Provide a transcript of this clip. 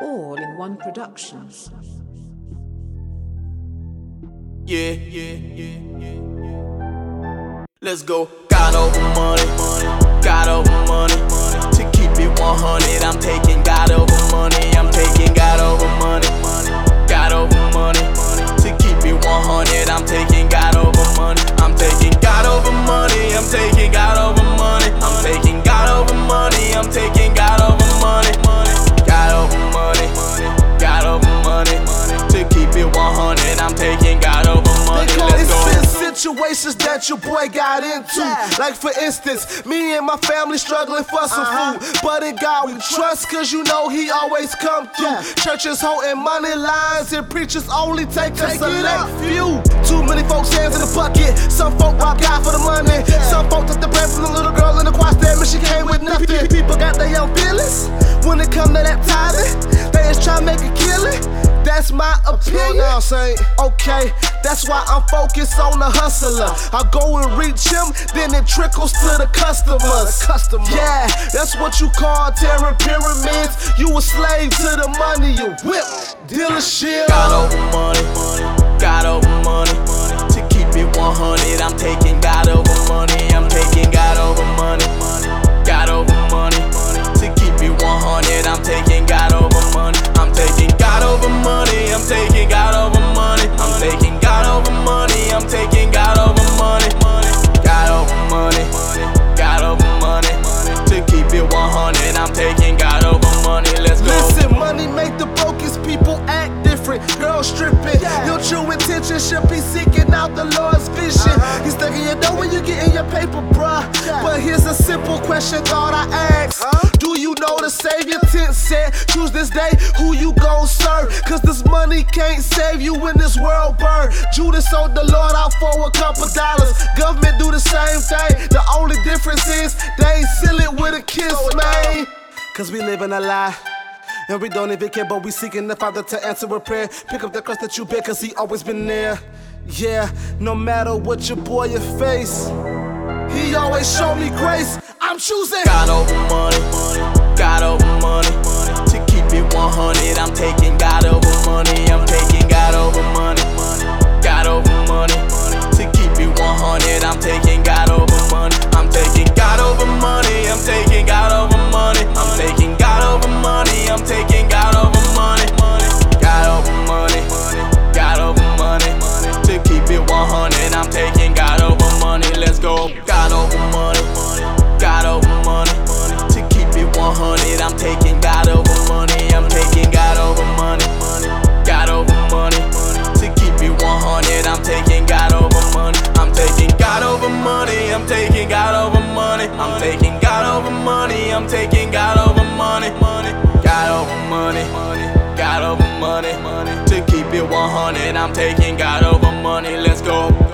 All in One Productions. Yeah, yeah, yeah, yeah, yeah. Let's go. God over money, got all over money. To keep it 100, I'm taking God over situations that your boy got into. Like for instance, me and my family struggling for some Uh-huh. food. But in God we trust, cause you know he always come through. Churches holding money lines and preachers only take a select few. Too many folks hands in the bucket. Some folk rob God for the money. Some folk took the That's my opinion. Okay, that's why I'm focused on the hustler. I go and reach him, then it trickles to the customers. Yeah, that's what you call tearing pyramids. You a slave to the money you whip. Dealership. God over money, God over money. Girls stripping. Your true intention should be seeking out the Lord's vision. Uh-huh. He's thinking you know when you get in your paper, bruh. But here's a simple question thought I ask. Do you know the Savior tent said, choose this day who you gon' serve? Cause this money can't save you when this world burn. Judas sold the Lord out for a couple dollars. Government do the same thing. The only difference is they ain't seal it with a kiss, oh, man. Cause we live in a lie. And we don't even care, but we seeking the Father to answer a prayer. Pick up the cross that you bear, cause he always been there. Yeah, no matter what your boy you face, he always show me grace. I'm choosing. God over money, God over money. To keep it 100, I'm taking God over money. I'm taking Let's go. God over money, God over money. To keep it 100, I'm taking God over money. I'm taking God over money, God over money. To keep it 100, I'm taking God over money. I'm taking God over money. I'm taking God over money. I'm taking God over money. I'm taking God over money. God over money. God over money. To keep it 100, I'm taking God over money. Let's go.